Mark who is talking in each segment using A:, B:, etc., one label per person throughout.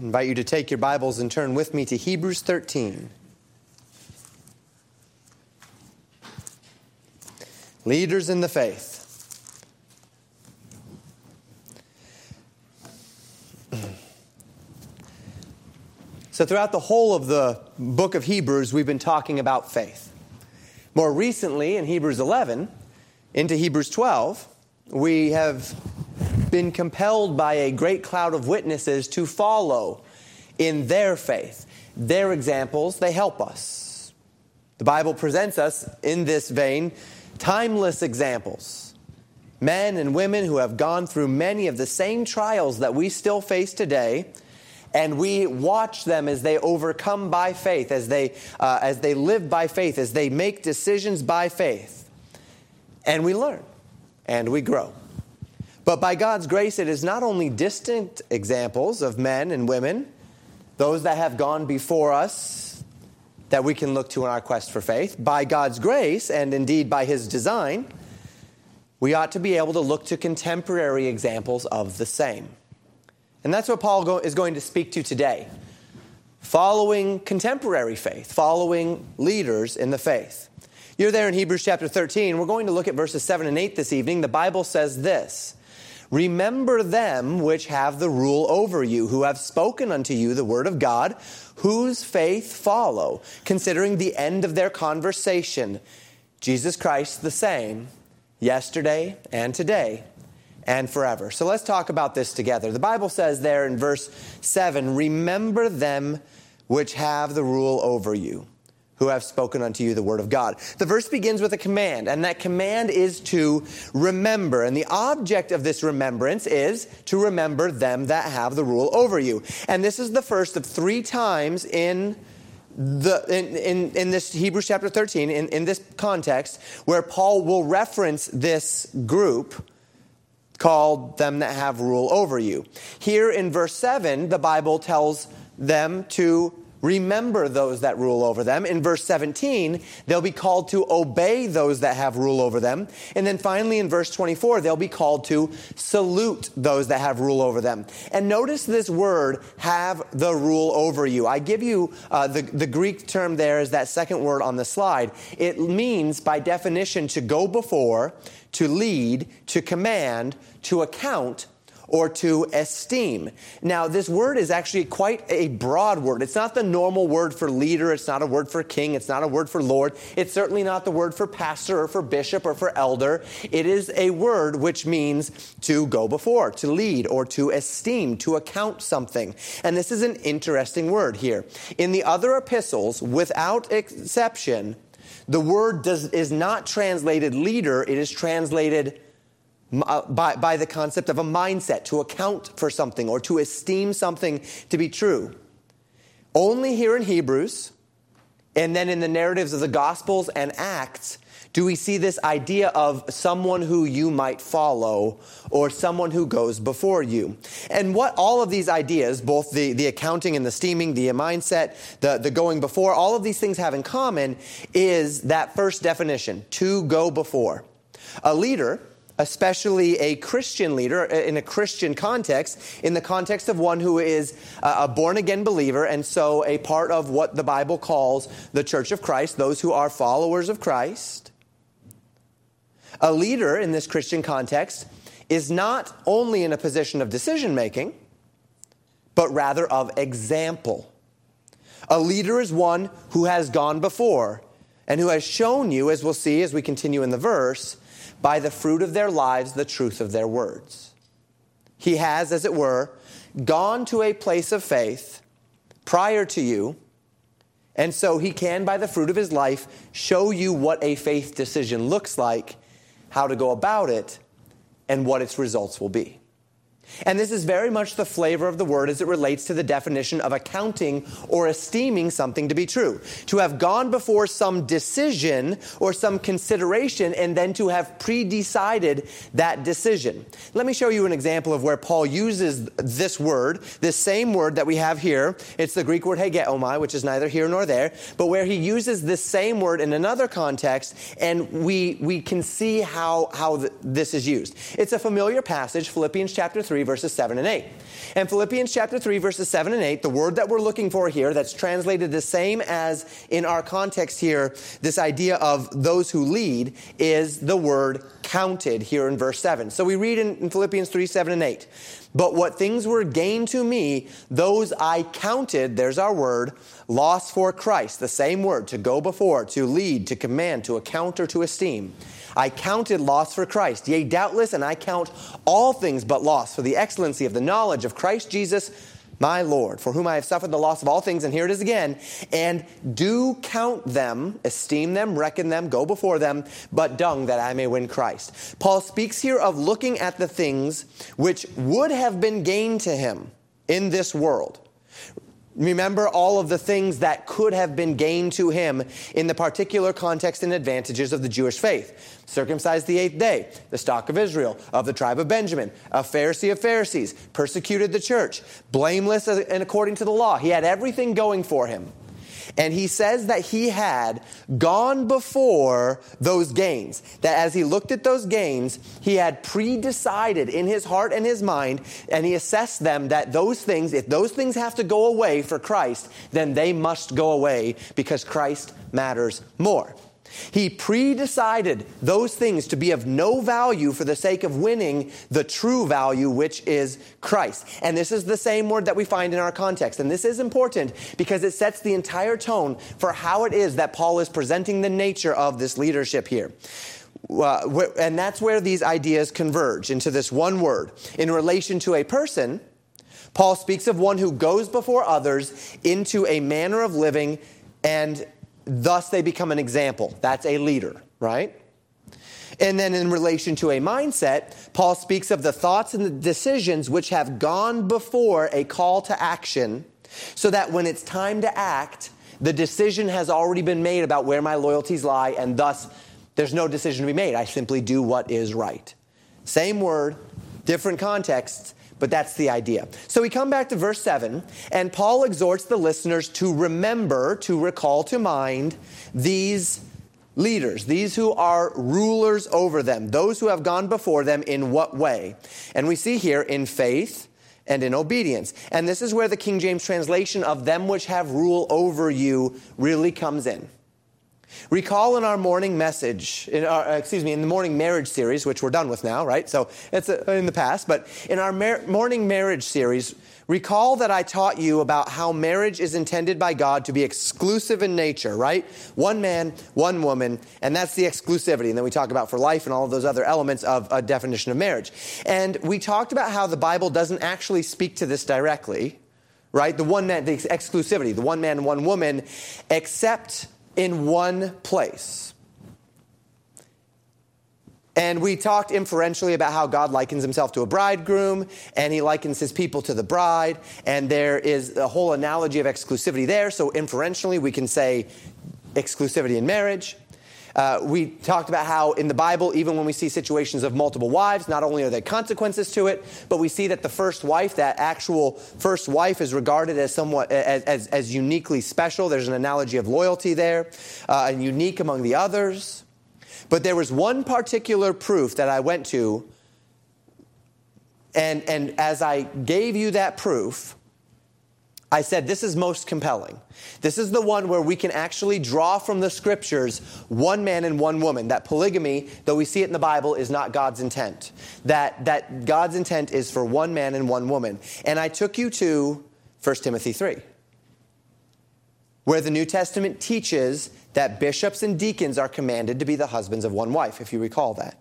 A: Invite you to take your Bibles and turn with me to Hebrews 13. Leaders in the faith. So, throughout the whole of the book of Hebrews, we've been talking about faith. More recently, in Hebrews 11 into Hebrews 12, we have been compelled by a great cloud of witnesses to follow in their faith. Their examples, they help us. The Bible presents us in this vein timeless examples. Men and women who have gone through many of the same trials that we still face today and we watch them as they overcome by faith, as they, uh, as they live by faith, as they make decisions by faith. And we learn and we grow. But by God's grace, it is not only distant examples of men and women, those that have gone before us, that we can look to in our quest for faith. By God's grace, and indeed by His design, we ought to be able to look to contemporary examples of the same. And that's what Paul is going to speak to today. Following contemporary faith, following leaders in the faith. You're there in Hebrews chapter 13. We're going to look at verses 7 and 8 this evening. The Bible says this Remember them which have the rule over you, who have spoken unto you the word of God, whose faith follow, considering the end of their conversation. Jesus Christ the same, yesterday and today and forever. So let's talk about this together. The Bible says there in verse 7 Remember them which have the rule over you, who have spoken unto you the word of God. The verse begins with a command, and that command is to remember. And the object of this remembrance is to remember them that have the rule over you. And this is the first of three times in the, in, in, in, this Hebrews chapter 13, in, in this context, where Paul will reference this group called them that have rule over you. Here in verse 7, the Bible tells them to remember those that rule over them. In verse 17, they'll be called to obey those that have rule over them. And then finally in verse 24, they'll be called to salute those that have rule over them. And notice this word, have the rule over you. I give you uh, the, the Greek term there is that second word on the slide. It means, by definition, to go before, to lead, to command, to account, or to esteem. Now, this word is actually quite a broad word. It's not the normal word for leader, it's not a word for king, it's not a word for lord, it's certainly not the word for pastor or for bishop or for elder. It is a word which means to go before, to lead, or to esteem, to account something. And this is an interesting word here. In the other epistles, without exception, the word does, is not translated leader, it is translated uh, by, by the concept of a mindset to account for something or to esteem something to be true. Only here in Hebrews, and then in the narratives of the Gospels and Acts, do we see this idea of someone who you might follow or someone who goes before you? And what all of these ideas, both the, the accounting and the steaming, the mindset, the, the going before, all of these things have in common is that first definition to go before. A leader, especially a Christian leader uh, in a Christian context, in the context of one who is a born again believer and so a part of what the Bible calls the church of Christ, those who are followers of Christ. A leader in this Christian context is not only in a position of decision making, but rather of example. A leader is one who has gone before and who has shown you, as we'll see as we continue in the verse, by the fruit of their lives the truth of their words. He has, as it were, gone to a place of faith prior to you, and so he can, by the fruit of his life, show you what a faith decision looks like how to go about it, and what its results will be. And this is very much the flavor of the word as it relates to the definition of accounting or esteeming something to be true. To have gone before some decision or some consideration and then to have pre-decided that decision. Let me show you an example of where Paul uses this word, this same word that we have here. It's the Greek word hegeomai, which is neither here nor there, but where he uses this same word in another context and we, we can see how, how this is used. It's a familiar passage, Philippians chapter 3 3, verses 7 and 8. And Philippians chapter 3, verses 7 and 8, the word that we're looking for here, that's translated the same as in our context here, this idea of those who lead, is the word counted here in verse 7. So we read in, in Philippians 3, 7 and 8. But what things were gained to me, those I counted, there's our word, loss for Christ. The same word, to go before, to lead, to command, to account, or to esteem. I counted loss for Christ. Yea, doubtless, and I count all things but loss for the excellency of the knowledge of Christ Jesus, my Lord, for whom I have suffered the loss of all things, and here it is again, and do count them, esteem them, reckon them, go before them, but dung that I may win Christ. Paul speaks here of looking at the things which would have been gained to him in this world. Remember all of the things that could have been gained to him in the particular context and advantages of the Jewish faith circumcised the eighth day, the stock of Israel, of the tribe of Benjamin, a Pharisee of Pharisees, persecuted the church, blameless and according to the law. He had everything going for him. And he says that he had gone before those gains. That as he looked at those gains, he had pre-decided in his heart and his mind, and he assessed them that those things, if those things have to go away for Christ, then they must go away because Christ matters more. He pre-decided those things to be of no value for the sake of winning the true value, which is Christ. And this is the same word that we find in our context. And this is important because it sets the entire tone for how it is that Paul is presenting the nature of this leadership here. Uh, and that's where these ideas converge into this one word. In relation to a person, Paul speaks of one who goes before others into a manner of living and Thus, they become an example. That's a leader, right? And then, in relation to a mindset, Paul speaks of the thoughts and the decisions which have gone before a call to action, so that when it's time to act, the decision has already been made about where my loyalties lie, and thus there's no decision to be made. I simply do what is right. Same word, different contexts, but that's the idea. So we come back to verse 7, and Paul exhorts the listeners to remember, to recall to mind these leaders, these who are rulers over them, those who have gone before them in what way? And we see here in faith and in obedience. And this is where the King James translation of them which have rule over you really comes in. Recall in our morning message, in our, uh, excuse me, in the morning marriage series, which we're done with now, right? So it's uh, in the past, but in our mar- morning marriage series, recall that I taught you about how marriage is intended by God to be exclusive in nature, right? One man, one woman, and that's the exclusivity. And then we talk about for life and all of those other elements of a definition of marriage. And we talked about how the Bible doesn't actually speak to this directly, right? The one man, the exclusivity, the one man, one woman, except in one place. And we talked inferentially about how God likens himself to a bridegroom and he likens his people to the bride. And there is a whole analogy of exclusivity there. So, inferentially, we can say exclusivity in marriage. Uh, we talked about how in the Bible, even when we see situations of multiple wives, not only are there consequences to it, but we see that the first wife, that actual first wife, is regarded as somewhat as, as, as uniquely special. There's an analogy of loyalty there, uh, and unique among the others. But there was one particular proof that I went to, and, and as I gave you that proof, I said, this is most compelling. This is the one where we can actually draw from the scriptures one man and one woman. That polygamy, though we see it in the Bible, is not God's intent. That, that God's intent is for one man and one woman. And I took you to 1 Timothy 3, where the New Testament teaches that bishops and deacons are commanded to be the husbands of one wife, if you recall that.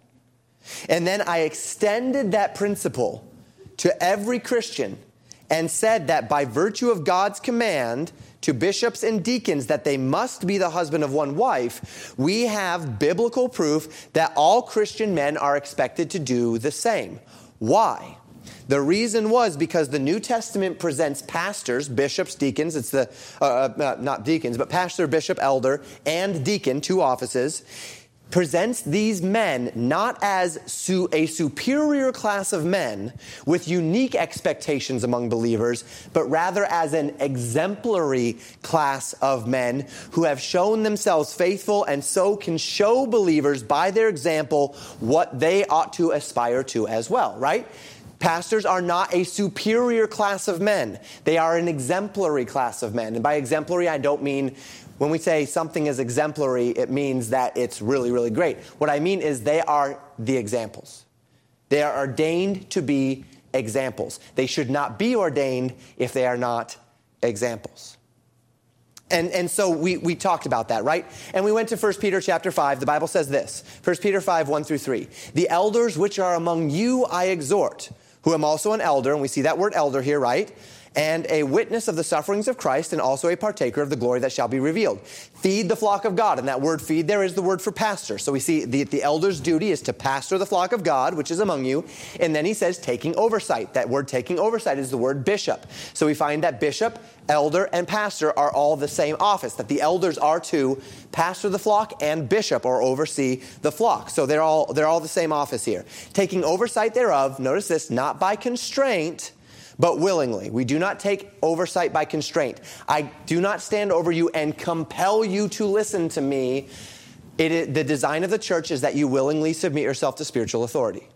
A: And then I extended that principle to every Christian and said that by virtue of God's command to bishops and deacons that they must be the husband of one wife, we have biblical proof that all Christian men are expected to do the same. Why? The reason was because the New Testament presents pastors, bishops, deacons, it's the, uh, uh, not deacons, but pastor, bishop, elder, and deacon, two offices presents these men not as su- a superior class of men with unique expectations among believers, but rather as an exemplary class of men who have shown themselves faithful and so can show believers by their example what they ought to aspire to as well, right? Pastors are not a superior class of men, they are an exemplary class of men. And by exemplary, I don't mean when we say something is exemplary, it means that it's really, really great. What I mean is they are the examples. They are ordained to be examples. They should not be ordained if they are not examples. And, and so we, we talked about that, right? And we went to 1 Peter chapter 5. The Bible says this 1 Peter 5, 1 through 3. The elders which are among you I exhort, who am also an elder, and we see that word elder here, right? And a witness of the sufferings of Christ and also a partaker of the glory that shall be revealed. Feed the flock of God. And that word feed there is the word for pastor. So we see the, the elder's duty is to pastor the flock of God, which is among you. And then he says taking oversight. That word taking oversight is the word bishop. So we find that bishop, elder, and pastor are all the same office, that the elders are to pastor the flock and bishop or oversee the flock. So they're all, they're all the same office here. Taking oversight thereof, notice this, not by constraint but willingly. We do not take oversight by constraint. I do not stand over you and compel you to listen to me. the design of the church is that you willingly submit yourself to spiritual authority.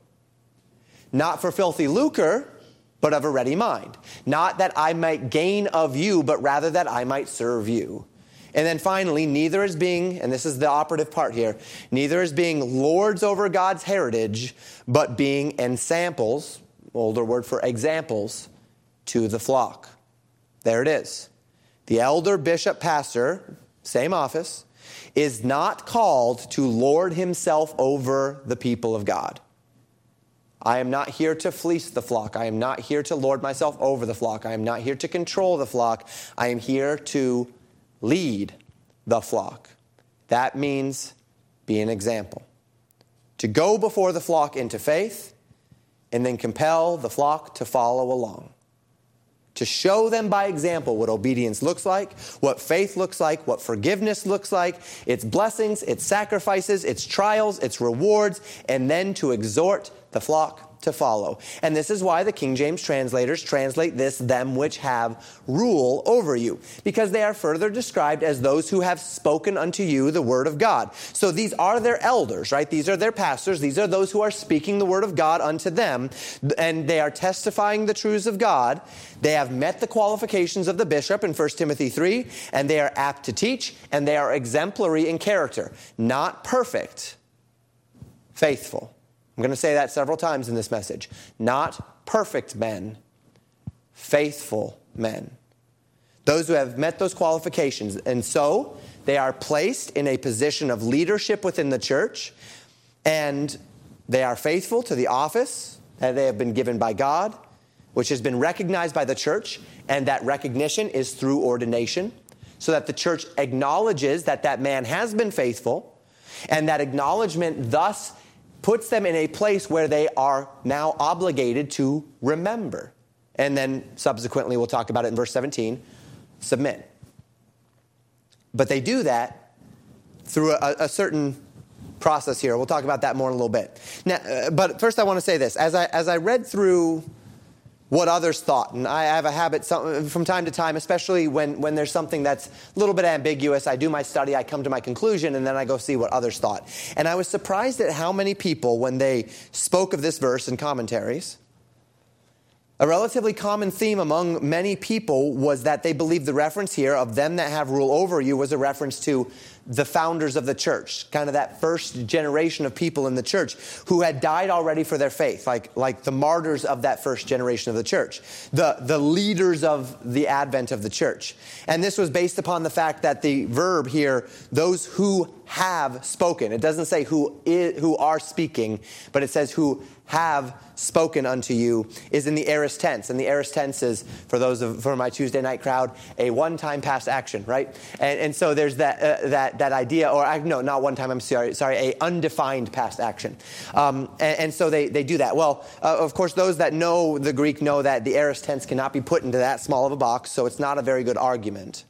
A: Not for filthy lucre, but of a ready mind. Not that I might gain of you, but rather that I might serve you. And then finally, neither is being, and this is the operative part here, neither is being lords over God's heritage, but being ensamples, older word for examples, to the flock. There it is. The elder, bishop, pastor, same office, is not called to lord himself over the people of God. I am not here to fleece the flock. I am not here to lord myself over the flock. I am not here to control the flock. I am here to lead the flock. That means be an example. To go before the flock into faith and then compel the flock to follow along. To show them by example what obedience looks like, what faith looks like, what forgiveness looks like, its blessings, its sacrifices, its trials, its rewards, and then to exhort the flock to follow. And this is why the King James translators translate this, them which have rule over you, because they are further described as those who have spoken unto you the word of God. So these are their elders, right? These are their pastors. These are those who are speaking the word of God unto them, and they are testifying the truths of God. They have met the qualifications of the bishop in 1 Timothy 3, and they are apt to teach, and they are exemplary in character. Not perfect, faithful. I'm going to say that several times in this message. Not perfect men, faithful men. Those who have met those qualifications. And so they are placed in a position of leadership within the church, and they are faithful to the office that they have been given by God, which has been recognized by the church, and that recognition is through ordination, so that the church acknowledges that that man has been faithful, and that acknowledgement thus puts them in a place where they are now obligated to remember. And then subsequently, we'll talk about it in verse 17 submit. But they do that through a, a certain process here. We'll talk about that more in a little bit. Now, uh, but first, I want to say this. As I, as I read through what others thought. And I have a habit from time to time, especially when, when there's something that's a little bit ambiguous. I do my study, I come to my conclusion, and then I go see what others thought. And I was surprised at how many people, when they spoke of this verse in commentaries, a relatively common theme among many people was that they believed the reference here of them that have rule over you was a reference to the founders of the church, kind of that first generation of people in the church who had died already for their faith, like, like the martyrs of that first generation of the church, the, the leaders of the advent of the church. And this was based upon the fact that the verb here, those who have spoken, it doesn't say who, is, who are speaking, but it says who have spoken unto you is in the aorist tense. And the aorist tense is, for those of for my Tuesday night crowd, a one-time past action, right? And, and so there's that, uh, that, that idea, or I, no, not one time, I'm sorry, sorry, a undefined past action. Um, and, and, so they, they do that. Well, uh, of course, those that know the Greek know that the aorist tense cannot be put into that small of a box, so it's not a very good argument.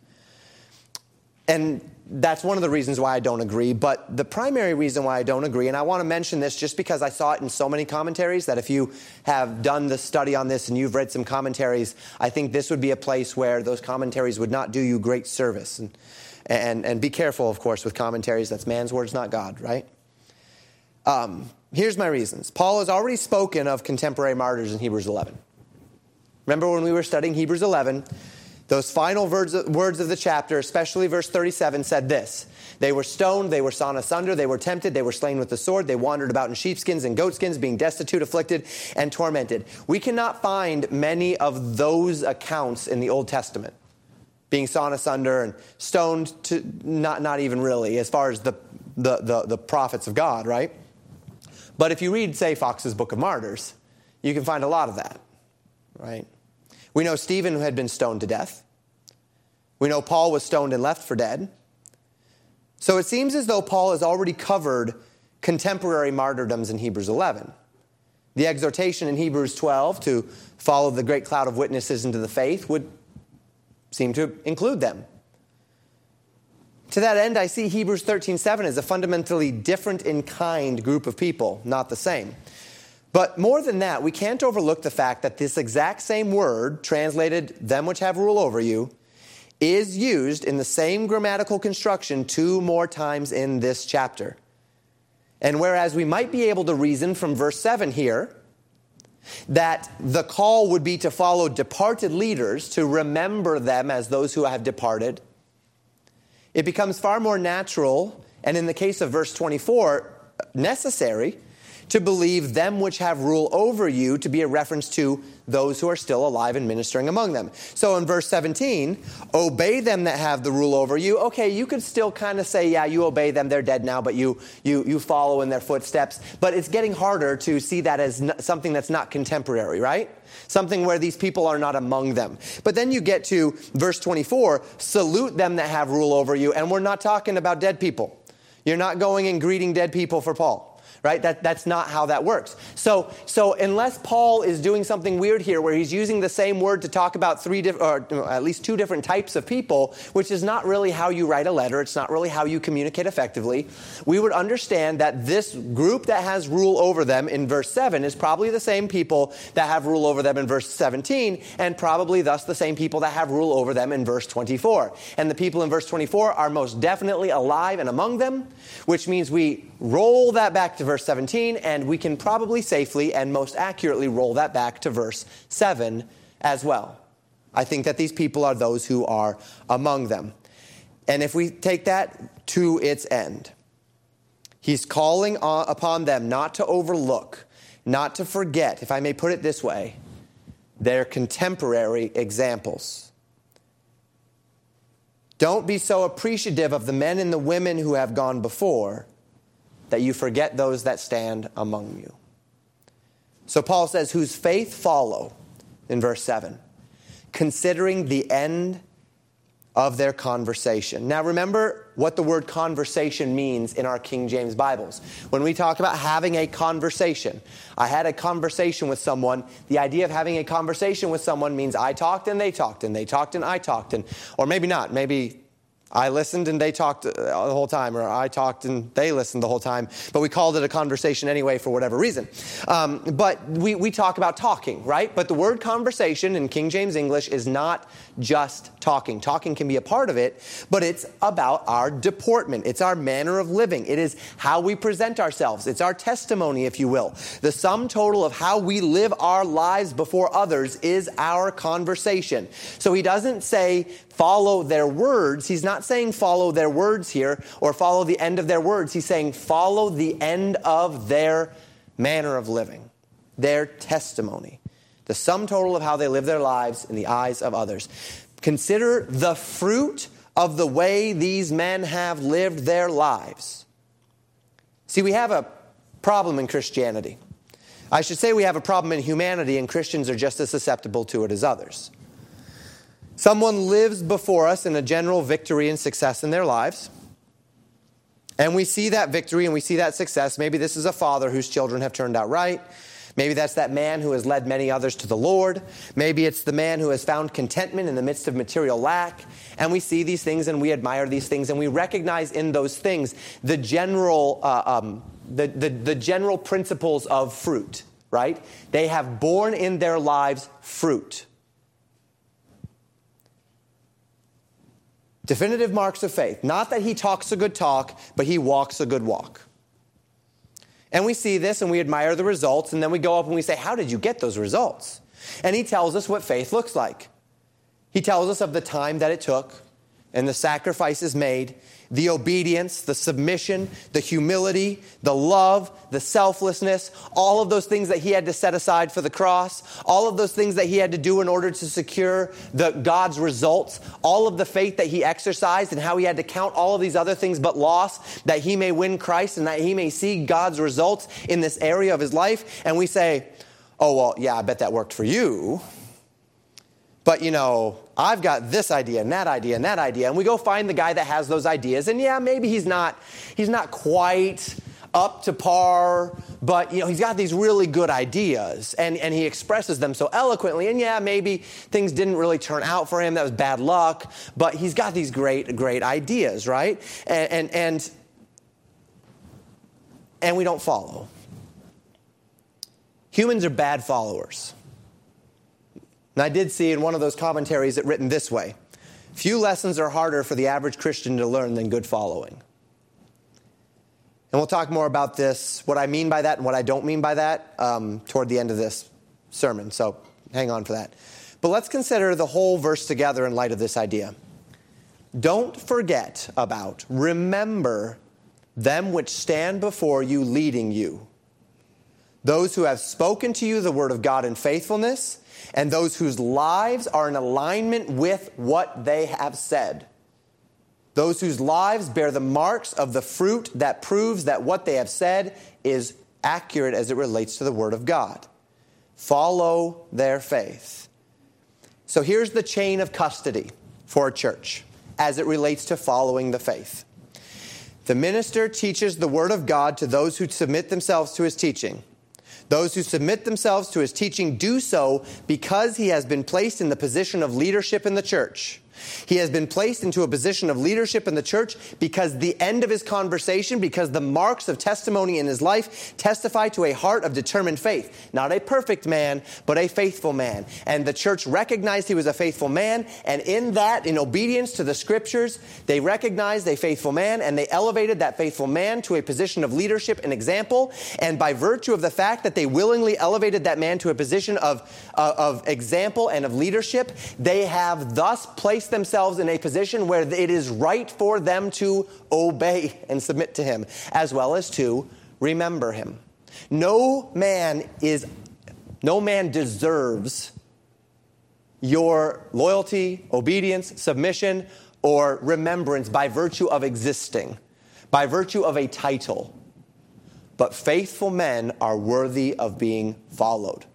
A: And that's one of the reasons why I don't agree. But the primary reason why I don't agree, and I want to mention this just because I saw it in so many commentaries that if you have done the study on this and you've read some commentaries, I think this would be a place where those commentaries would not do you great service. And, and, and be careful, of course, with commentaries. That's man's words, not God, right? Um, here's my reasons. Paul has already spoken of contemporary martyrs in Hebrews 11. Remember when we were studying Hebrews 11? Those final words of the chapter, especially verse 37, said this They were stoned, they were sawn asunder, they were tempted, they were slain with the sword, they wandered about in sheepskins and goatskins, being destitute, afflicted, and tormented. We cannot find many of those accounts in the Old Testament. Being sawn asunder and stoned to not, not even really, as far as the, the, the, the prophets of God, right? But if you read, say, Foxe's Book of Martyrs, you can find a lot of that, right? We know Stephen had been stoned to death. We know Paul was stoned and left for dead. So it seems as though Paul has already covered contemporary martyrdoms in Hebrews 11. The exhortation in Hebrews 12 to follow the great cloud of witnesses into the faith would seem to include them. To that end, I see Hebrews 13:7 as a fundamentally different in kind group of people, not the same. But more than that, we can't overlook the fact that this exact same word, translated them which have rule over you, is used in the same grammatical construction two more times in this chapter. And whereas we might be able to reason from verse 7 here that the call would be to follow departed leaders, to remember them as those who have departed, it becomes far more natural, and in the case of verse 24, necessary to believe them which have rule over you to be a reference to those who are still alive and ministering among them. So in verse 17, obey them that have the rule over you. Okay, you could still kind of say, yeah, you obey them, they're dead now, but you, you, you follow in their footsteps. But it's getting harder to see that as something that's not contemporary, right? Something where these people are not among them. But then you get to verse 24, salute them that have rule over you. And we're not talking about dead people. You're not going and greeting dead people for Paul right? That, that's not how that works. So, so unless Paul is doing something weird here where he's using the same word to talk about three diff- or at least two different types of people, which is not really how you write a letter, it's not really how you communicate effectively, we would understand that this group that has rule over them in verse 7 is probably the same people that have rule over them in verse 17, and probably thus the same people that have rule over them in verse 24. And the people in verse 24 are most definitely alive and among them, which means we roll that back to verse 17, and we can probably safely and most accurately roll that back to verse 7 as well. I think that these people are those who are among them. And if we take that to its end, he's calling upon them not to overlook, not to forget, if I may put it this way, their contemporary examples. Don't be so appreciative of the men and the women who have gone before that you forget those that stand among you. So Paul says, whose faith follow, in verse 7, considering the end of their conversation. Now, remember what the word conversation means in our King James Bibles. When we talk about having a conversation, I had a conversation with someone. The idea of having a conversation with someone means I talked and they talked, and they talked and I talked, and, or maybe not. Maybe I listened and they talked uh, the whole time, or I talked and they listened the whole time, but we called it a conversation anyway for whatever reason. Um, but we, we talk about talking, right? But the word conversation in King James English is not just talking. Talking can be a part of it, but it's about our deportment. It's our manner of living. It is how we present ourselves. It's our testimony, if you will. The sum total of how we live our lives before others is our conversation. So he doesn't say follow their words. He's not saying follow their words here or follow the end of their words. He's saying follow the end of their manner of living, their testimony the sum total of how they live their lives in the eyes of others. Consider the fruit of the way these men have lived their lives. See, we have a problem in Christianity. I should say we have a problem in humanity, and Christians are just as susceptible to it as others. Someone lives before us in a general victory and success in their lives. And we see that victory and we see that success. Maybe this is a father whose children have turned out right. Maybe that's that man who has led many others to the Lord. Maybe it's the man who has found contentment in the midst of material lack. And we see these things and we admire these things and we recognize in those things the general, uh, um, the, the, the general principles of fruit, right? They have borne in their lives fruit. Definitive marks of faith. Not that he talks a good talk, but he walks a good walk. And we see this and we admire the results, and then we go up and we say, How did you get those results? And he tells us what faith looks like. He tells us of the time that it took and the sacrifices made, the obedience, the submission, the humility, the love, the selflessness, all of those things that he had to set aside for the cross, all of those things that he had to do in order to secure the God's results, all of the faith that he exercised and how he had to count all of these other things but loss that he may win Christ and that he may see God's results in this area of his life. And we say, "Oh, well, yeah, I bet that worked for you." But you know, I've got this idea and that idea and that idea. And we go find the guy that has those ideas. And yeah, maybe he's not he's not quite up to par, but you know, he's got these really good ideas and, and he expresses them so eloquently. And yeah, maybe things didn't really turn out for him. That was bad luck, but he's got these great, great ideas, right? And and and, and we don't follow. Humans are bad followers. And I did see in one of those commentaries it written this way Few lessons are harder for the average Christian to learn than good following. And we'll talk more about this, what I mean by that and what I don't mean by that, um, toward the end of this sermon. So hang on for that. But let's consider the whole verse together in light of this idea. Don't forget about, remember them which stand before you leading you. Those who have spoken to you the word of God in faithfulness and those whose lives are in alignment with what they have said. Those whose lives bear the marks of the fruit that proves that what they have said is accurate as it relates to the Word of God. Follow their faith. So here's the chain of custody for a church as it relates to following the faith. The minister teaches the Word of God to those who submit themselves to his teaching. Those who submit themselves to his teaching do so because he has been placed in the position of leadership in the church. He has been placed into a position of leadership in the church because the end of his conversation, because the marks of testimony in his life testify to a heart of determined faith. Not a perfect man, but a faithful man. And the church recognized he was a faithful man. And in that, in obedience to the scriptures, they recognized a faithful man and they elevated that faithful man to a position of leadership and example. And by virtue of the fact that they willingly elevated that man to a position of, uh, of example and of leadership, they have thus placed place themselves in a position where it is right for them to obey and submit to Him, as well as to remember Him. No man is, no man deserves your loyalty, obedience, submission, or remembrance by virtue of existing, by virtue of a title. But faithful men are worthy of being followed.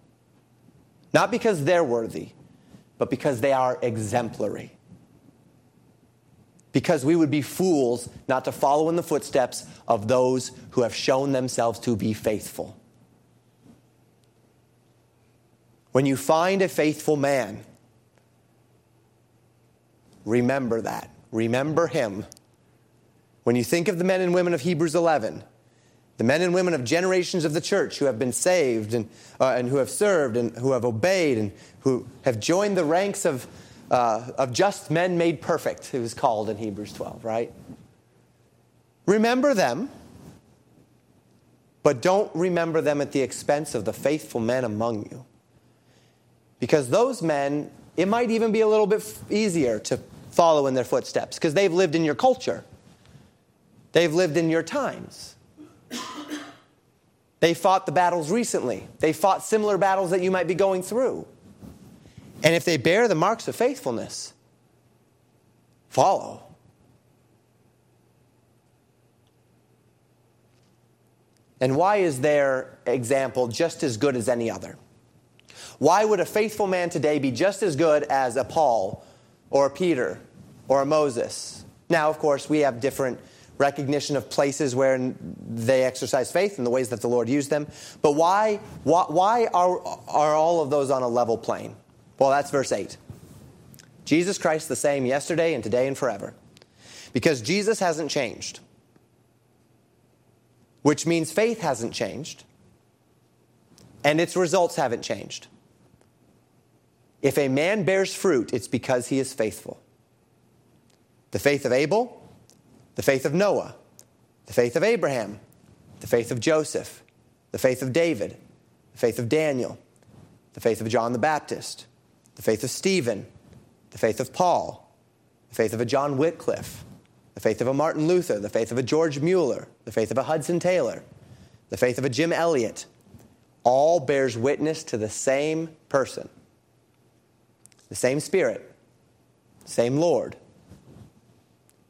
A: Not because they're worthy, but because they are exemplary because we would be fools not to follow in the footsteps of those who have shown themselves to be faithful. When you find a faithful man, remember that. Remember him. When you think of the men and women of Hebrews 11, the men and women of generations of the church who have been saved and, uh, and who have served and who have obeyed and who have joined the ranks of uh, of just men made perfect, it was called in Hebrews 12, right? Remember them, but don't remember them at the expense of the faithful men among you. Because those men, it might even be a little bit easier to follow in their footsteps because they've lived in your culture, they've lived in your times. They fought the battles recently. They fought similar battles that you might be going through. And if they bear the marks of faithfulness, follow. And why is their example just as good as any other? Why would a faithful man today be just as good as a Paul or a Peter or a Moses? Now, of course, we have different recognition of places where they exercise faith and the ways that the Lord used them. But why, why, are, are all of those on a level plane? Well, that's verse 8. Jesus Christ the same yesterday and today and forever. Because Jesus hasn't changed, which means faith hasn't changed, and its results haven't changed. If a man bears fruit, it's because he is faithful. The faith of Abel, the faith of Noah, the faith of Abraham, the faith of Joseph, the faith of David, the faith of Daniel, the faith of John the Baptist, the faith of Stephen, the faith of Paul, the faith of a John Wycliffe, the faith of a Martin Luther, the faith of a George Mueller, the faith of a Hudson Taylor, the faith of a Jim Elliot, all bears witness to the same person, the same Spirit, same Lord.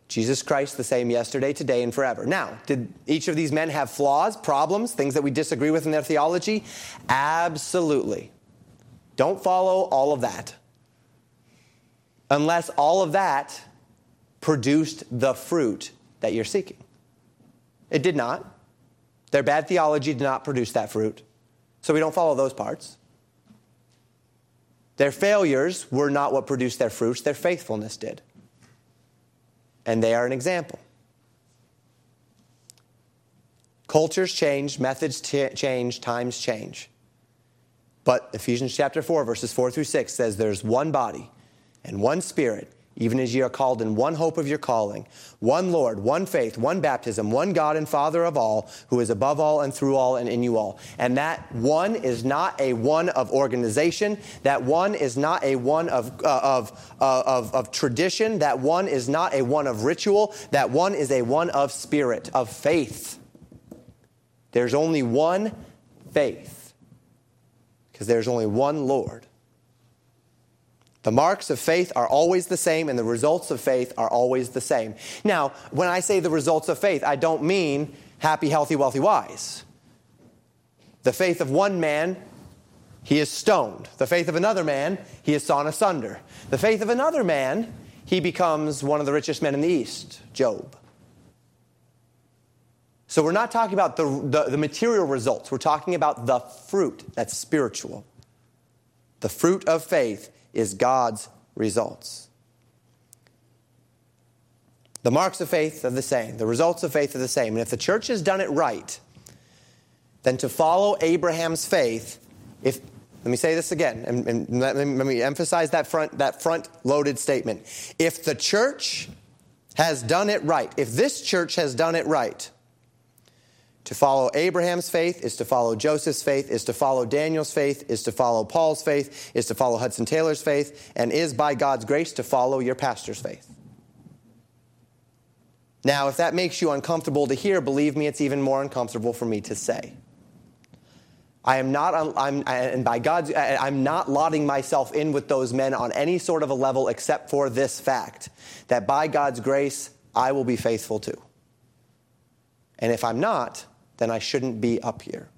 A: Jesus Christ, the same yesterday, today, and forever. Now, did each of these men have flaws, problems, things that we disagree with in their theology? Absolutely. Don't follow all of that. Unless all of that produced the fruit that you're seeking. It did not. Their bad theology did not produce that fruit. So we don't follow those parts. Their failures were not what produced their fruits, their faithfulness did. And they are an example. Cultures change, methods t- change, times change. But Ephesians chapter 4, verses 4 through 6 says there's one body and one spirit even as ye are called in one hope of your calling, one Lord, one faith, one baptism, one God and Father of all, who is above all and through all and in you all. And that one is not a one of organization. That one is not a one of, uh, of, uh, of, of tradition. That one is not a one of ritual. That one is a one of spirit, of faith. There's only one faith because there's only one Lord. The marks of faith are always the same, and the results of faith are always the same. Now, when I say the results of faith, I don't mean happy, healthy, wealthy, wise. The faith of one man, he is stoned. The faith of another man, he is sawn asunder. The faith of another man, he becomes one of the richest men in the East, Job. So we're not talking about the, the, the material results, we're talking about the fruit that's spiritual. The fruit of faith is God's results. The marks of faith are the same, the results of faith are the same. And if the church has done it right, then to follow Abraham's faith, if let me say this again, and, and let, me, let me emphasize that front, that front loaded statement. If the church has done it right, if this church has done it right, to follow Abraham's faith is to follow Joseph's faith, is to follow Daniel's faith, is to follow Paul's faith, is to follow Hudson Taylor's faith, and is by God's grace to follow your pastor's faith. Now, if that makes you uncomfortable to hear, believe me, it's even more uncomfortable for me to say. I am not, I'm, and by God's, I'm not lotting myself in with those men on any sort of a level except for this fact that by God's grace, I will be faithful too. And if I'm not, then I shouldn't be up here.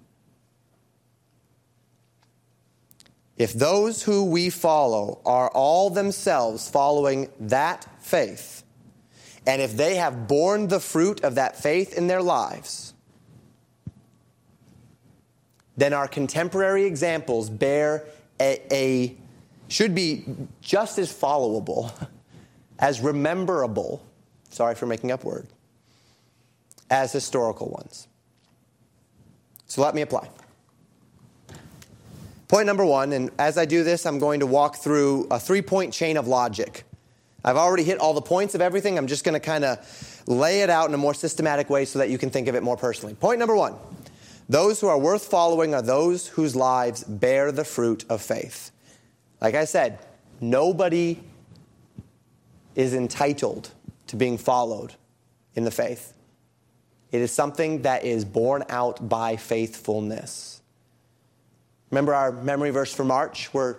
A: If those who we follow are all themselves following that faith, and if they have borne the fruit of that faith in their lives, then our contemporary examples bear a, a should be just as followable, as rememberable, sorry for making up word, as historical ones. So let me apply. Point number one, and as I do this, I'm going to walk through a three point chain of logic. I've already hit all the points of everything. I'm just going to kind of lay it out in a more systematic way so that you can think of it more personally. Point number one those who are worth following are those whose lives bear the fruit of faith. Like I said, nobody is entitled to being followed in the faith. It is something that is borne out by faithfulness. Remember our memory verse for March? We're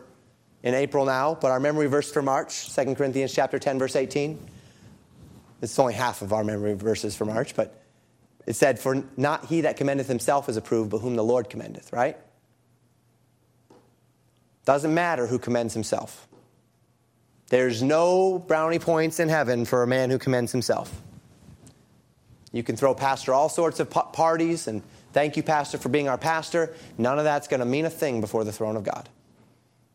A: in April now, but our memory verse for March, 2 Corinthians chapter 10 verse 18. It's only half of our memory verses for March, but it said, For not he that commendeth himself is approved, but whom the Lord commendeth, right? Doesn't matter who commends himself. There's no brownie points in heaven for a man who commends himself. You can throw pastor all sorts of parties and thank you, pastor, for being our pastor. None of that's going to mean a thing before the throne of God.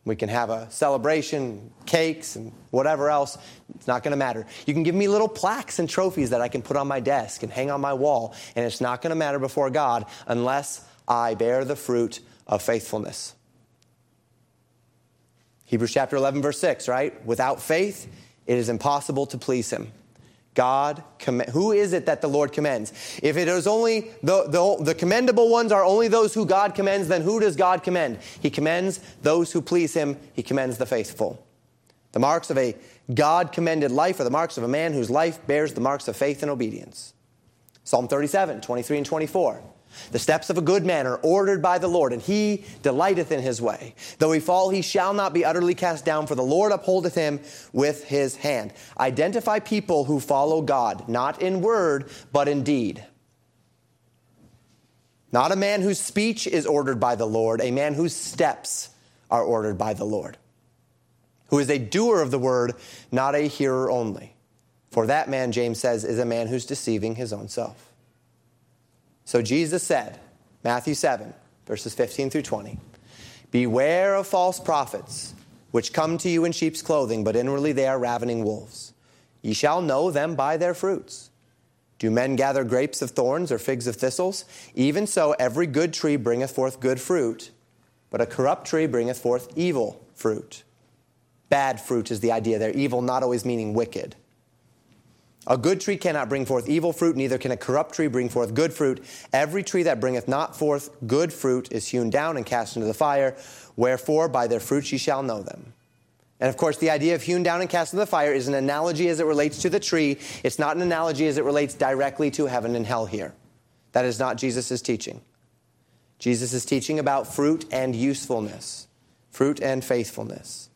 A: We can have a celebration, cakes, and whatever else. It's not going to matter. You can give me little plaques and trophies that I can put on my desk and hang on my wall, and it's not going to matter before God unless I bear the fruit of faithfulness. Hebrews chapter 11, verse 6, right? Without faith, it is impossible to please Him. God, who is it that the Lord commends? If it is only the, the, the, commendable ones are only those who God commends, then who does God commend? He commends those who please him, he commends the faithful. The marks of a God commended life are the marks of a man whose life bears the marks of faith and obedience. Psalm 37, 23 and 24. The steps of a good man are ordered by the Lord, and he delighteth in his way. Though he fall, he shall not be utterly cast down, for the Lord upholdeth him with his hand. Identify people who follow God, not in word, but in deed. Not a man whose speech is ordered by the Lord, a man whose steps are ordered by the Lord. Who is a doer of the word, not a hearer only. For that man, James says, is a man who's deceiving his own self. So Jesus said, Matthew 7, verses 15 through 20, Beware of false prophets, which come to you in sheep's clothing, but inwardly they are ravening wolves. Ye shall know them by their fruits. Do men gather grapes of thorns or figs of thistles? Even so, every good tree bringeth forth good fruit, but a corrupt tree bringeth forth evil fruit. Bad fruit is the idea there, evil not always meaning wicked. A good tree cannot bring forth evil fruit, neither can a corrupt tree bring forth good fruit. Every tree that bringeth not forth good fruit is hewn down and cast into the fire. Wherefore, by their fruits ye shall know them. And of course, the idea of hewn down and cast into the fire is an analogy as it relates to the tree. It's not an analogy as it relates directly to heaven and hell here. That is not Jesus' teaching. Jesus is teaching about fruit and usefulness, fruit and faithfulness.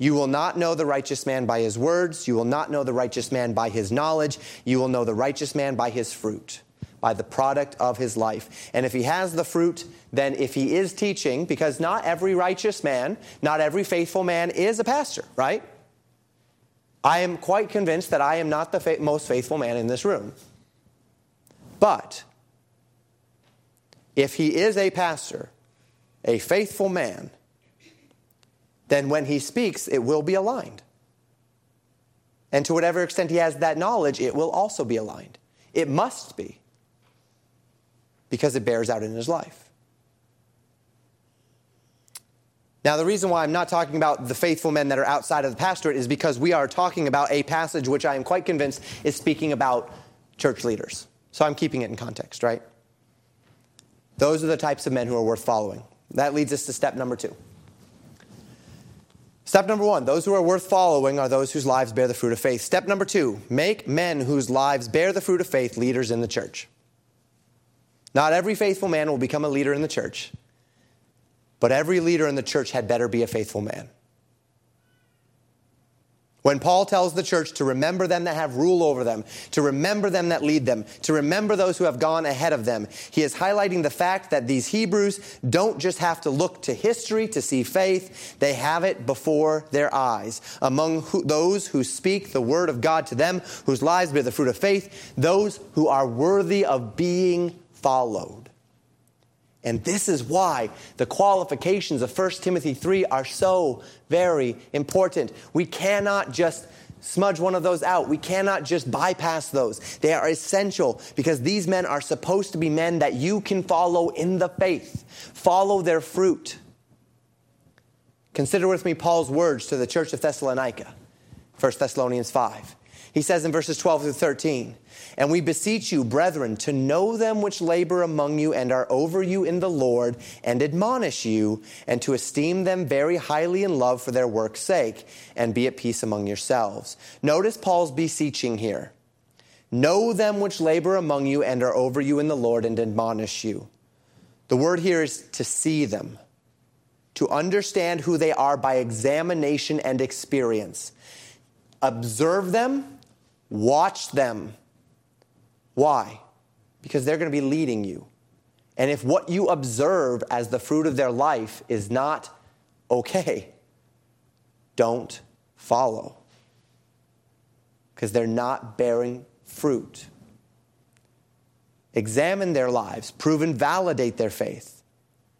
A: You will not know the righteous man by his words. You will not know the righteous man by his knowledge. You will know the righteous man by his fruit, by the product of his life. And if he has the fruit, then if he is teaching, because not every righteous man, not every faithful man is a pastor, right? I am quite convinced that I am not the fa- most faithful man in this room. But if he is a pastor, a faithful man, then when he speaks, it will be aligned. And to whatever extent he has that knowledge, it will also be aligned. It must be, because it bears out in his life. Now, the reason why I'm not talking about the faithful men that are outside of the pastorate is because we are talking about a passage which I am quite convinced is speaking about church leaders. So I'm keeping it in context, right? Those are the types of men who are worth following. That leads us to step number two. Step number one those who are worth following are those whose lives bear the fruit of faith. Step number two make men whose lives bear the fruit of faith leaders in the church. Not every faithful man will become a leader in the church, but every leader in the church had better be a faithful man. When Paul tells the church to remember them that have rule over them, to remember them that lead them, to remember those who have gone ahead of them, he is highlighting the fact that these Hebrews don't just have to look to history to see faith, they have it before their eyes. Among who, those who speak the word of God to them, whose lives bear the fruit of faith, those who are worthy of being followed. And this is why the qualifications of 1 Timothy 3 are so very important. We cannot just smudge one of those out. We cannot just bypass those. They are essential because these men are supposed to be men that you can follow in the faith. Follow their fruit. Consider with me Paul's words to the church of Thessalonica, 1 Thessalonians 5. He says in verses 12 through 13, And we beseech you, brethren, to know them which labor among you and are over you in the Lord, and admonish you, and to esteem them very highly in love for their work's sake, and be at peace among yourselves. Notice Paul's beseeching here. Know them which labor among you and are over you in the Lord, and admonish you. The word here is to see them, to understand who they are by examination and experience. Observe them Watch them. Why? Because they're going to be leading you. And if what you observe as the fruit of their life is not okay, don't follow. Because they're not bearing fruit. Examine their lives, prove and validate their faith.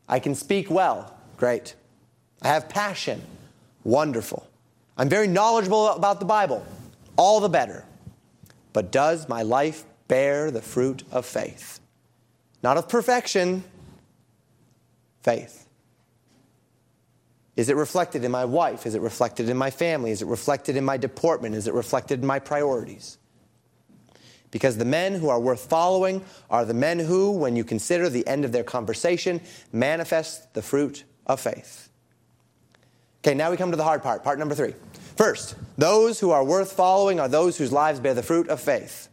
A: I can speak well, great. I have passion, wonderful. I'm very knowledgeable about the Bible, all the better. But does my life bear the fruit of faith? Not of perfection, faith. Is it reflected in my wife? Is it reflected in my family? Is it reflected in my deportment? Is it reflected in my priorities? Because the men who are worth following are the men who, when you consider the end of their conversation, manifest the fruit of faith. Okay, now we come to the hard part, part number three. First, those who are worth following are those whose lives bear the fruit of faith.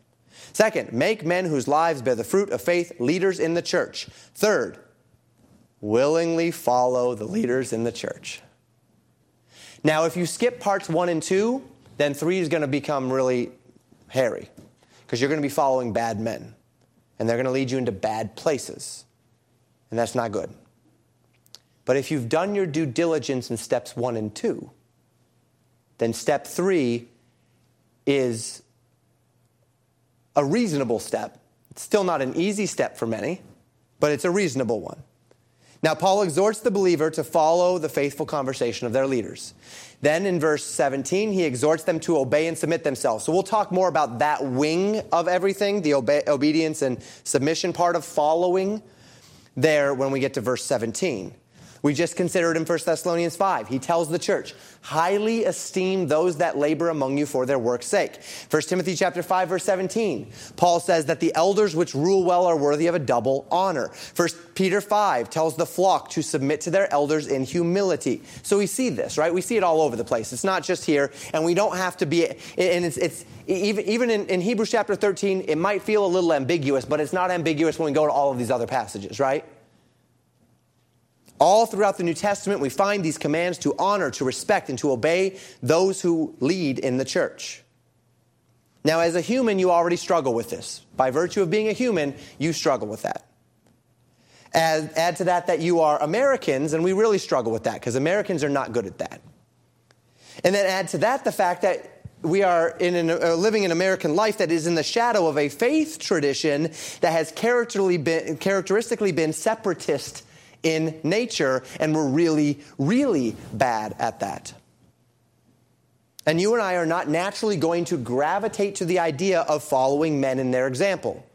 A: Second, make men whose lives bear the fruit of faith leaders in the church. Third, willingly follow the leaders in the church. Now, if you skip parts one and two, then three is going to become really hairy because you're going to be following bad men and they're going to lead you into bad places. And that's not good. But if you've done your due diligence in steps one and two, then step three is a reasonable step. It's still not an easy step for many, but it's a reasonable one. Now, Paul exhorts the believer to follow the faithful conversation of their leaders. Then in verse 17, he exhorts them to obey and submit themselves. So we'll talk more about that wing of everything, the obe- obedience and submission part of following, there when we get to verse 17. We just considered in 1 Thessalonians 5. He tells the church, highly esteem those that labor among you for their work's sake. 1 Timothy chapter 5 verse 17. Paul says that the elders which rule well are worthy of a double honor. 1 Peter 5 tells the flock to submit to their elders in humility. So we see this, right? We see it all over the place. It's not just here, and we don't have to be, and it's, it's even, even in, in Hebrews chapter 13, it might feel a little ambiguous, but it's not ambiguous when we go to all of these other passages, right? All throughout the New Testament, we find these commands to honor, to respect, and to obey those who lead in the church. Now, as a human, you already struggle with this. By virtue of being a human, you struggle with that. Add, add to that that you are Americans, and we really struggle with that because Americans are not good at that. And then add to that the fact that we are in an, uh, living an American life that is in the shadow of a faith tradition that has been, characteristically been separatist in nature, and we're really, really bad at that. And you and I are not naturally going to gravitate to the idea of following men in their example.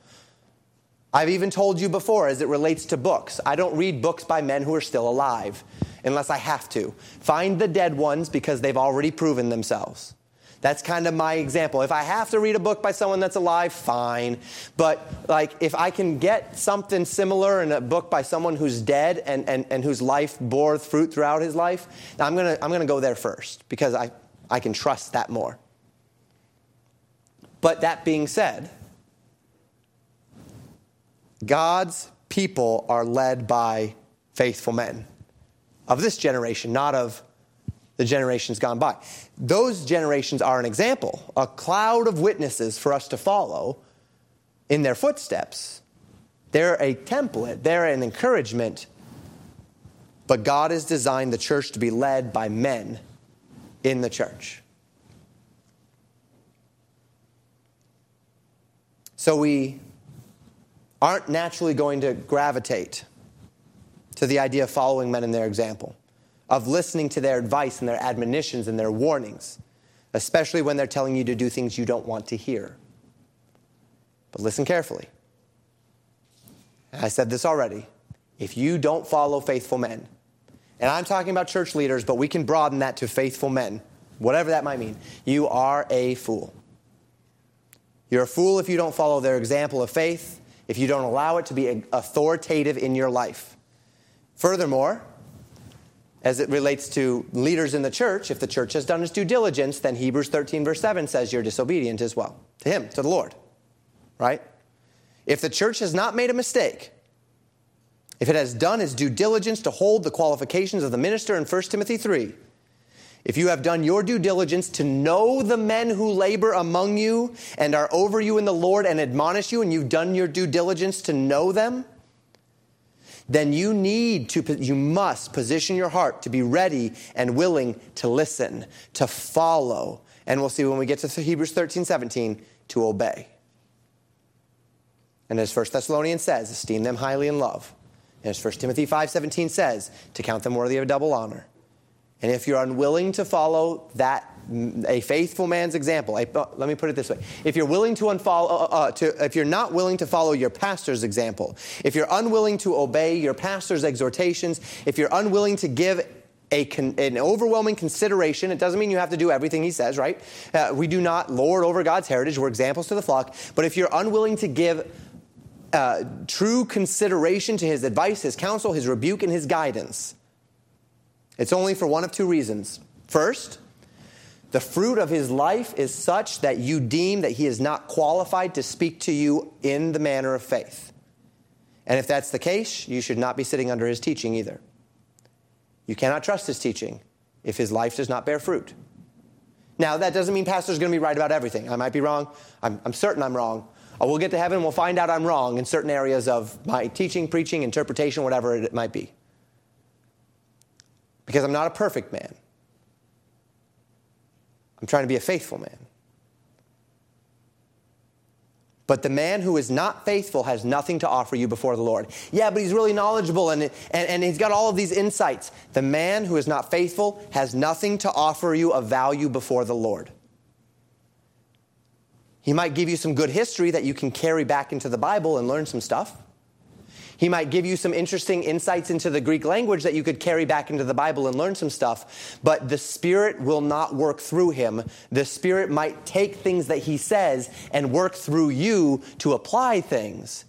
A: I've even told you before, as it relates to books, I don't read books by men who are still alive unless I have to. Find the dead ones because they've already proven themselves. That's kind of my example. If I have to read a book by someone that's alive, fine. But like if I can get something similar in a book by someone who's dead and, and, and whose life bore fruit throughout his life, I'm gonna I'm gonna go there first because I, I can trust that more. But that being said, God's people are led by faithful men of this generation, not of the generations gone by. Those generations are an example, a cloud of witnesses for us to follow in their footsteps. They're a template, they're an encouragement. But God has designed the church to be led by men in the church. So we aren't naturally going to gravitate to the idea of following men in their example of listening to their advice and their admonitions and their warnings, especially when they're telling you to do things you don't want to hear. But listen carefully. I said this already. If you don't follow faithful men, and I'm talking about church leaders, but we can broaden that to faithful men, whatever that might mean, you are a fool. You're a fool if you don't follow their example of faith, if you don't allow it to be authoritative in your life. Furthermore, as it relates to leaders in the church, if the church has done its due diligence, then Hebrews 13, verse 7 says you're disobedient as well to Him, to the Lord. Right? If the church has not made a mistake, if it has done its due diligence to hold the qualifications of the minister in 1 Timothy 3, if you have done your due diligence to know the men who labor among you and are over you in the Lord and admonish you, and you've done your due diligence to know them, then you need to, you must position your heart to be ready and willing to listen, to follow. And we'll see when we get to Hebrews 13, 17, to obey. And as 1 Thessalonians says, esteem them highly in love. And as 1 Timothy 5, 17 says, to count them worthy of double honor. And if you're unwilling to follow that a faithful man's example. A, uh, let me put it this way: if you're willing to unfollow, uh, uh, to, if you're not willing to follow your pastor's example, if you're unwilling to obey your pastor's exhortations, if you're unwilling to give a con, an overwhelming consideration. It doesn't mean you have to do everything he says, right? Uh, we do not lord over God's heritage. We're examples to the flock. But if you're unwilling to give uh, true consideration to his advice, his counsel, his rebuke, and his guidance, it's only for one of two reasons. First, the fruit of his life is such that you deem that he is not qualified to speak to you in the manner of faith. And if that's the case, you should not be sitting under his teaching either. You cannot trust his teaching if his life does not bear fruit. Now, that doesn't mean pastor's going to be right about everything. I might be wrong. I'm, I'm certain I'm wrong. Uh, we'll get to heaven, we'll find out I'm wrong in certain areas of my teaching, preaching, interpretation, whatever it might be. Because I'm not a perfect man. I'm trying to be a faithful man. But the man who is not faithful has nothing to offer you before the Lord. Yeah, but he's really knowledgeable and, and, and he's got all of these insights. The man who is not faithful has nothing to offer you of value before the Lord. He might give you some good history that you can carry back into the Bible and learn some stuff. He might give you some interesting insights into the Greek language that you could carry back into the Bible and learn some stuff, but the Spirit will not work through him. The Spirit might take things that he says and work through you to apply things,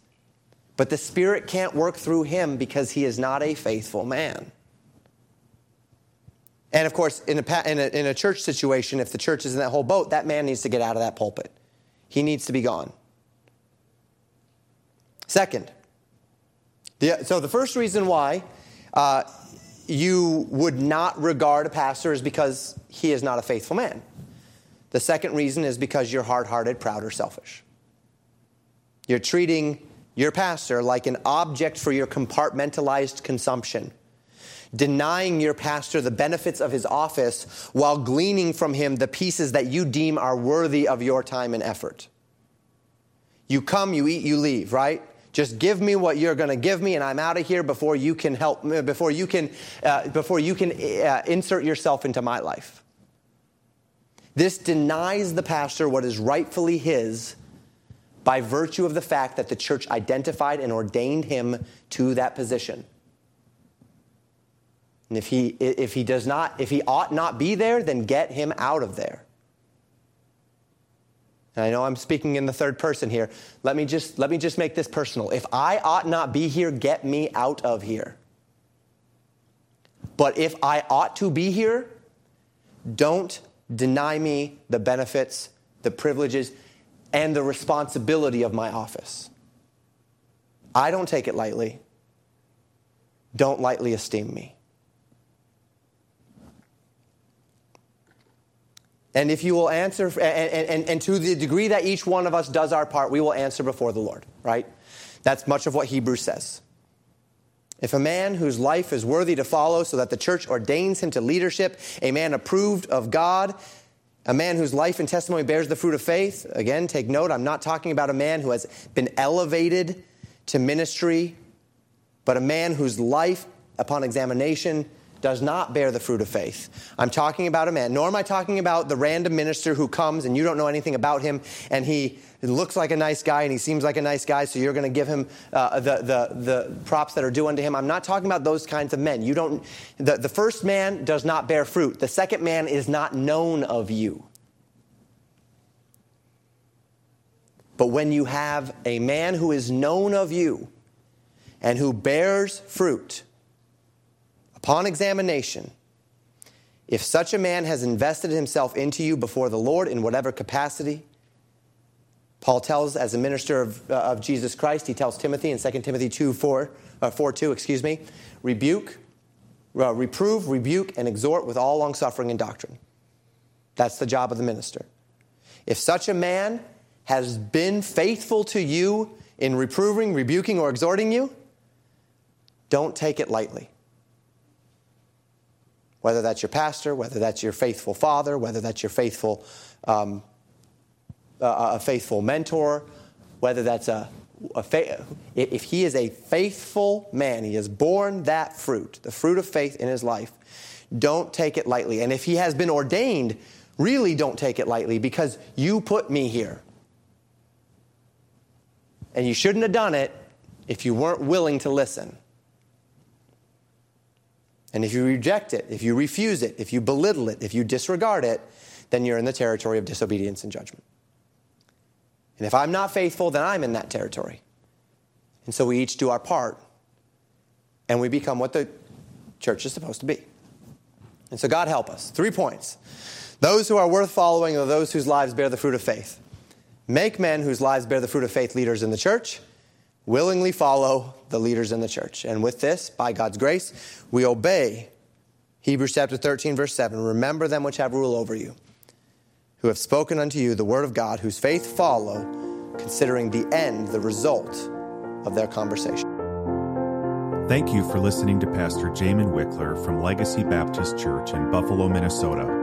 A: but the Spirit can't work through him because he is not a faithful man. And of course, in a, in a, in a church situation, if the church is in that whole boat, that man needs to get out of that pulpit. He needs to be gone. Second, the, so the first reason why uh, you would not regard a pastor is because he is not a faithful man. The second reason is because you're hard hearted, proud, or selfish. You're treating your pastor like an object for your compartmentalized consumption, denying your pastor the benefits of his office while gleaning from him the pieces that you deem are worthy of your time and effort. You come, you eat, you leave, right? Just give me what you're going to give me, and I'm out of here before you can help. Before you can, uh, before you can uh, insert yourself into my life. This denies the pastor what is rightfully his by virtue of the fact that the church identified and ordained him to that position. And if he, if he does not, if he ought not be there, then get him out of there. I know I'm speaking in the third person here. Let me just let me just make this personal. If I ought not be here, get me out of here. But if I ought to be here, don't deny me the benefits, the privileges, and the responsibility of my office. I don't take it lightly. Don't lightly esteem me. And if you will answer, and, and, and, to the degree that each one of us does our part, we will answer before the Lord, right? That's much of what Hebrews says. If a man whose life is worthy to follow, so that the church ordains him to leadership, a man approved of God, a man whose life and testimony bears the fruit of faith, again, take note, I'm not talking about a man who has been elevated to ministry, but a man whose life, upon examination, does not bear the fruit of faith. I'm talking about a man, nor am I talking about the random minister who comes and you don't know anything about him and he looks like a nice guy and he seems like a nice guy, so you're going to give him uh, the, the, the props that are due unto him. I'm not talking about those kinds of men. You don't, the, the first man does not bear fruit, the second man is not known of you. But when you have a man who is known of you and who bears fruit, Upon examination, if such a man has invested himself into you before the Lord in whatever capacity, Paul tells as a minister of, uh, of Jesus Christ, he tells Timothy in 2 Timothy 2 4, uh, 4 2, excuse me, rebuke, uh, reprove, rebuke, and exhort with all longsuffering and doctrine. That's the job of the minister. If such a man has been faithful to you in reproving, rebuking, or exhorting you, don't take it lightly whether that's your pastor, whether that's your faithful father, whether that's your faithful, um, a faithful mentor, whether that's a, a fa- if he is a faithful man, he has borne that fruit, the fruit of faith in his life, don't take it lightly. And if he has been ordained, really don't take it lightly because you put me here. And you shouldn't have done it if you weren't willing to listen. And if you reject it, if you refuse it, if you belittle it, if you disregard it, then you're in the territory of disobedience and judgment. And if I'm not faithful, then I'm in that territory. And so we each do our part, and we become what the church is supposed to be. And so God help us. Three points. Those who are worth following are those whose lives bear the fruit of faith. Make men whose lives bear the fruit of faith leaders in the church. Willingly follow the leaders in the church. And with this, by God's grace, we obey Hebrews chapter 13, verse 7. Remember them which have rule over you, who have spoken unto you the word of God, whose faith follow, considering the end, the result of their conversation.
B: Thank you for listening to Pastor Jamin Wickler from Legacy Baptist Church in Buffalo, Minnesota.